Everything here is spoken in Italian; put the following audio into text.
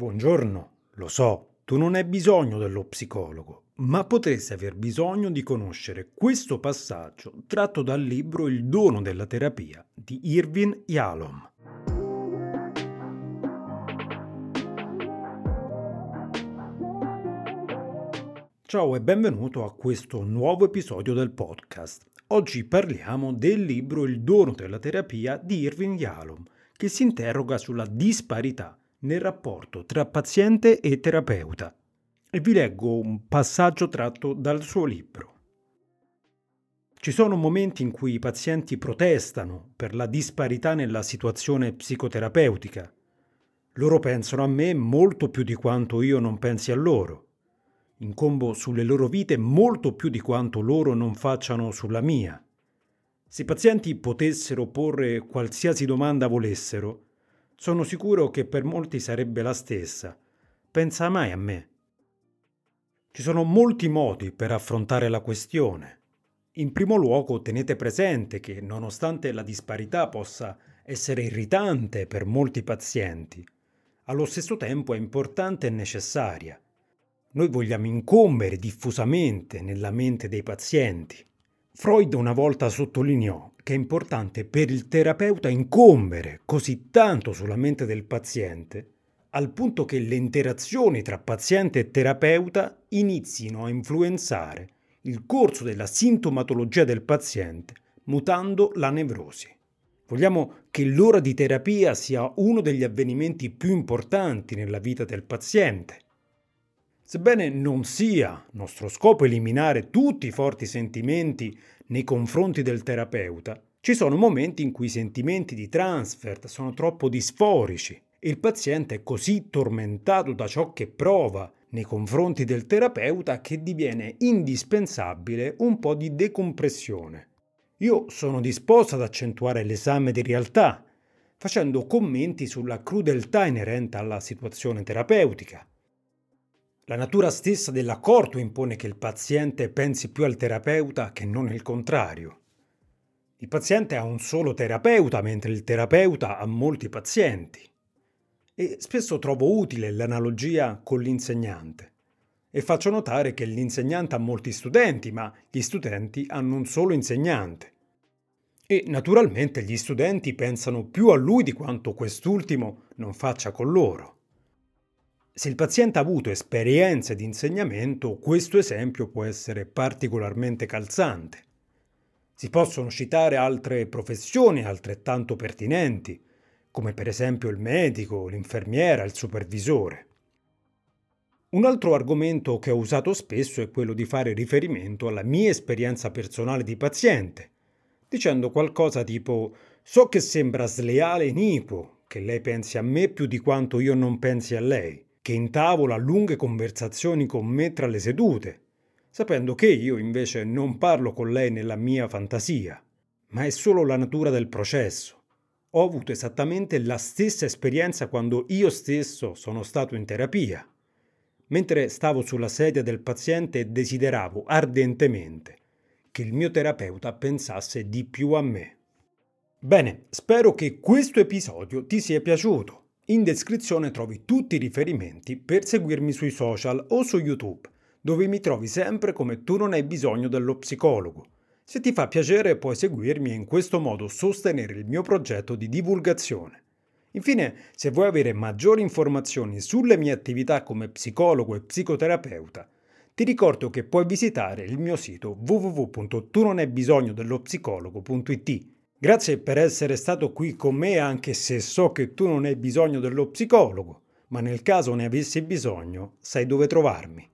Buongiorno, lo so, tu non hai bisogno dello psicologo, ma potresti aver bisogno di conoscere questo passaggio tratto dal libro Il dono della terapia di Irvin Yalom. Ciao e benvenuto a questo nuovo episodio del podcast. Oggi parliamo del libro Il dono della terapia di Irvin Yalom, che si interroga sulla disparità nel rapporto tra paziente e terapeuta. E vi leggo un passaggio tratto dal suo libro. Ci sono momenti in cui i pazienti protestano per la disparità nella situazione psicoterapeutica. Loro pensano a me molto più di quanto io non pensi a loro. Incombo sulle loro vite molto più di quanto loro non facciano sulla mia. Se i pazienti potessero porre qualsiasi domanda volessero, sono sicuro che per molti sarebbe la stessa. Pensa mai a me. Ci sono molti modi per affrontare la questione. In primo luogo tenete presente che nonostante la disparità possa essere irritante per molti pazienti, allo stesso tempo è importante e necessaria. Noi vogliamo incombere diffusamente nella mente dei pazienti. Freud una volta sottolineò che è importante per il terapeuta incombere così tanto sulla mente del paziente, al punto che le interazioni tra paziente e terapeuta inizino a influenzare il corso della sintomatologia del paziente, mutando la nevrosi. Vogliamo che l'ora di terapia sia uno degli avvenimenti più importanti nella vita del paziente. Sebbene non sia nostro scopo eliminare tutti i forti sentimenti nei confronti del terapeuta, ci sono momenti in cui i sentimenti di transfert sono troppo disforici e il paziente è così tormentato da ciò che prova nei confronti del terapeuta che diviene indispensabile un po' di decompressione. Io sono disposto ad accentuare l'esame di realtà, facendo commenti sulla crudeltà inerente alla situazione terapeutica, la natura stessa dell'accordo impone che il paziente pensi più al terapeuta che non il contrario. Il paziente ha un solo terapeuta, mentre il terapeuta ha molti pazienti. E spesso trovo utile l'analogia con l'insegnante. E faccio notare che l'insegnante ha molti studenti, ma gli studenti hanno un solo insegnante. E naturalmente gli studenti pensano più a lui di quanto quest'ultimo non faccia con loro. Se il paziente ha avuto esperienze di insegnamento, questo esempio può essere particolarmente calzante. Si possono citare altre professioni altrettanto pertinenti, come per esempio il medico, l'infermiera, il supervisore. Un altro argomento che ho usato spesso è quello di fare riferimento alla mia esperienza personale di paziente, dicendo qualcosa tipo so che sembra sleale e iniquo che lei pensi a me più di quanto io non pensi a lei che intavola lunghe conversazioni con me tra le sedute, sapendo che io invece non parlo con lei nella mia fantasia, ma è solo la natura del processo. Ho avuto esattamente la stessa esperienza quando io stesso sono stato in terapia. Mentre stavo sulla sedia del paziente desideravo ardentemente che il mio terapeuta pensasse di più a me. Bene, spero che questo episodio ti sia piaciuto. In descrizione trovi tutti i riferimenti per seguirmi sui social o su YouTube, dove mi trovi sempre come tu non hai bisogno dello psicologo. Se ti fa piacere puoi seguirmi e in questo modo sostenere il mio progetto di divulgazione. Infine, se vuoi avere maggiori informazioni sulle mie attività come psicologo e psicoterapeuta, ti ricordo che puoi visitare il mio sito www.tunonhai Grazie per essere stato qui con me anche se so che tu non hai bisogno dello psicologo, ma nel caso ne avessi bisogno, sai dove trovarmi.